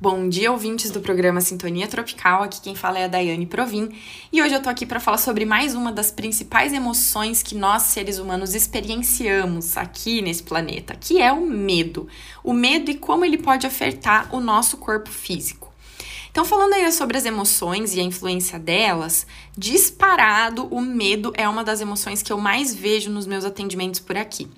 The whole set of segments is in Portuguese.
Bom dia, ouvintes do programa Sintonia Tropical. Aqui quem fala é a Daiane Provin e hoje eu tô aqui para falar sobre mais uma das principais emoções que nós seres humanos experienciamos aqui nesse planeta, que é o medo. O medo e como ele pode afetar o nosso corpo físico. Então, falando aí sobre as emoções e a influência delas, disparado, o medo é uma das emoções que eu mais vejo nos meus atendimentos por aqui.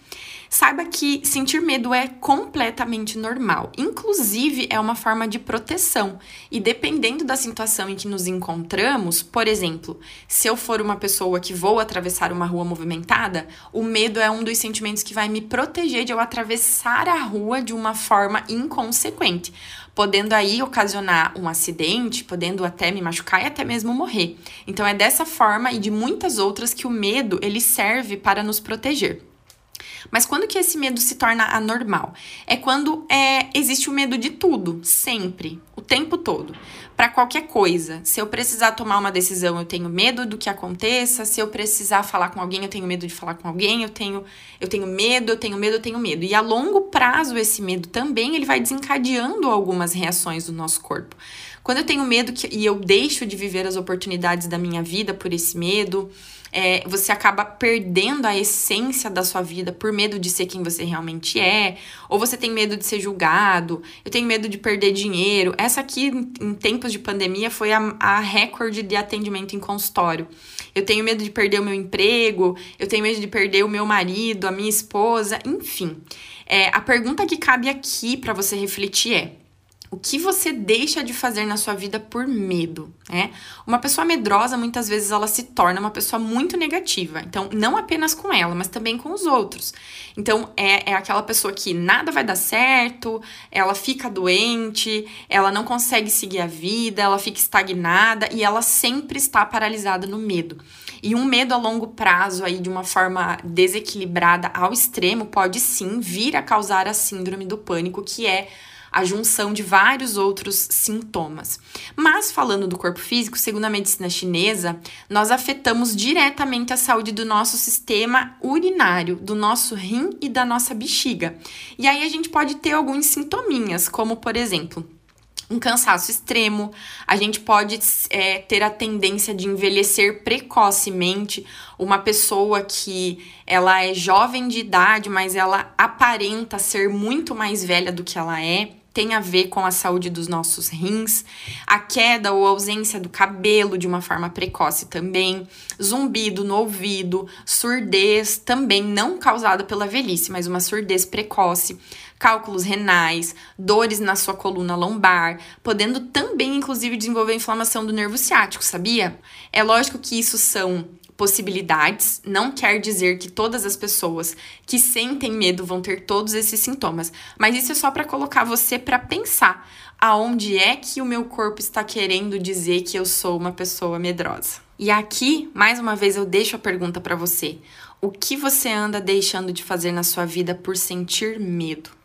Saiba que sentir medo é completamente normal, inclusive é uma forma de proteção. E dependendo da situação em que nos encontramos, por exemplo, se eu for uma pessoa que vou atravessar uma rua movimentada, o medo é um dos sentimentos que vai me proteger de eu atravessar a rua de uma forma inconsequente, podendo aí ocasionar um acidente, podendo até me machucar e até mesmo morrer. Então é dessa forma e de muitas outras que o medo ele serve para nos proteger. Mas quando que esse medo se torna anormal? É quando é, existe o medo de tudo, sempre, tempo todo, para qualquer coisa. Se eu precisar tomar uma decisão, eu tenho medo do que aconteça. Se eu precisar falar com alguém, eu tenho medo de falar com alguém. Eu tenho, eu tenho medo, eu tenho medo, eu tenho medo. E a longo prazo esse medo também ele vai desencadeando algumas reações do nosso corpo. Quando eu tenho medo que, e eu deixo de viver as oportunidades da minha vida por esse medo, é, você acaba perdendo a essência da sua vida por medo de ser quem você realmente é, ou você tem medo de ser julgado, eu tenho medo de perder dinheiro. Essa aqui, em tempos de pandemia, foi a, a recorde de atendimento em consultório. Eu tenho medo de perder o meu emprego, eu tenho medo de perder o meu marido, a minha esposa, enfim. É, a pergunta que cabe aqui para você refletir é: o que você deixa de fazer na sua vida por medo, né? Uma pessoa medrosa, muitas vezes, ela se torna uma pessoa muito negativa. Então, não apenas com ela, mas também com os outros. Então, é, é aquela pessoa que nada vai dar certo, ela fica doente, ela não consegue seguir a vida, ela fica estagnada e ela sempre está paralisada no medo. E um medo a longo prazo, aí, de uma forma desequilibrada ao extremo, pode sim vir a causar a síndrome do pânico, que é a junção de vários outros sintomas. Mas falando do corpo físico, segundo a medicina chinesa, nós afetamos diretamente a saúde do nosso sistema urinário, do nosso rim e da nossa bexiga. E aí a gente pode ter alguns sintominhas, como por exemplo, um cansaço extremo, a gente pode é, ter a tendência de envelhecer precocemente, uma pessoa que ela é jovem de idade, mas ela aparenta ser muito mais velha do que ela é tem a ver com a saúde dos nossos rins, a queda ou ausência do cabelo de uma forma precoce também, zumbido no ouvido, surdez também não causada pela velhice, mas uma surdez precoce, cálculos renais, dores na sua coluna lombar, podendo também inclusive desenvolver inflamação do nervo ciático, sabia? É lógico que isso são possibilidades, não quer dizer que todas as pessoas que sentem medo vão ter todos esses sintomas, mas isso é só para colocar você para pensar aonde é que o meu corpo está querendo dizer que eu sou uma pessoa medrosa. E aqui, mais uma vez, eu deixo a pergunta para você: o que você anda deixando de fazer na sua vida por sentir medo?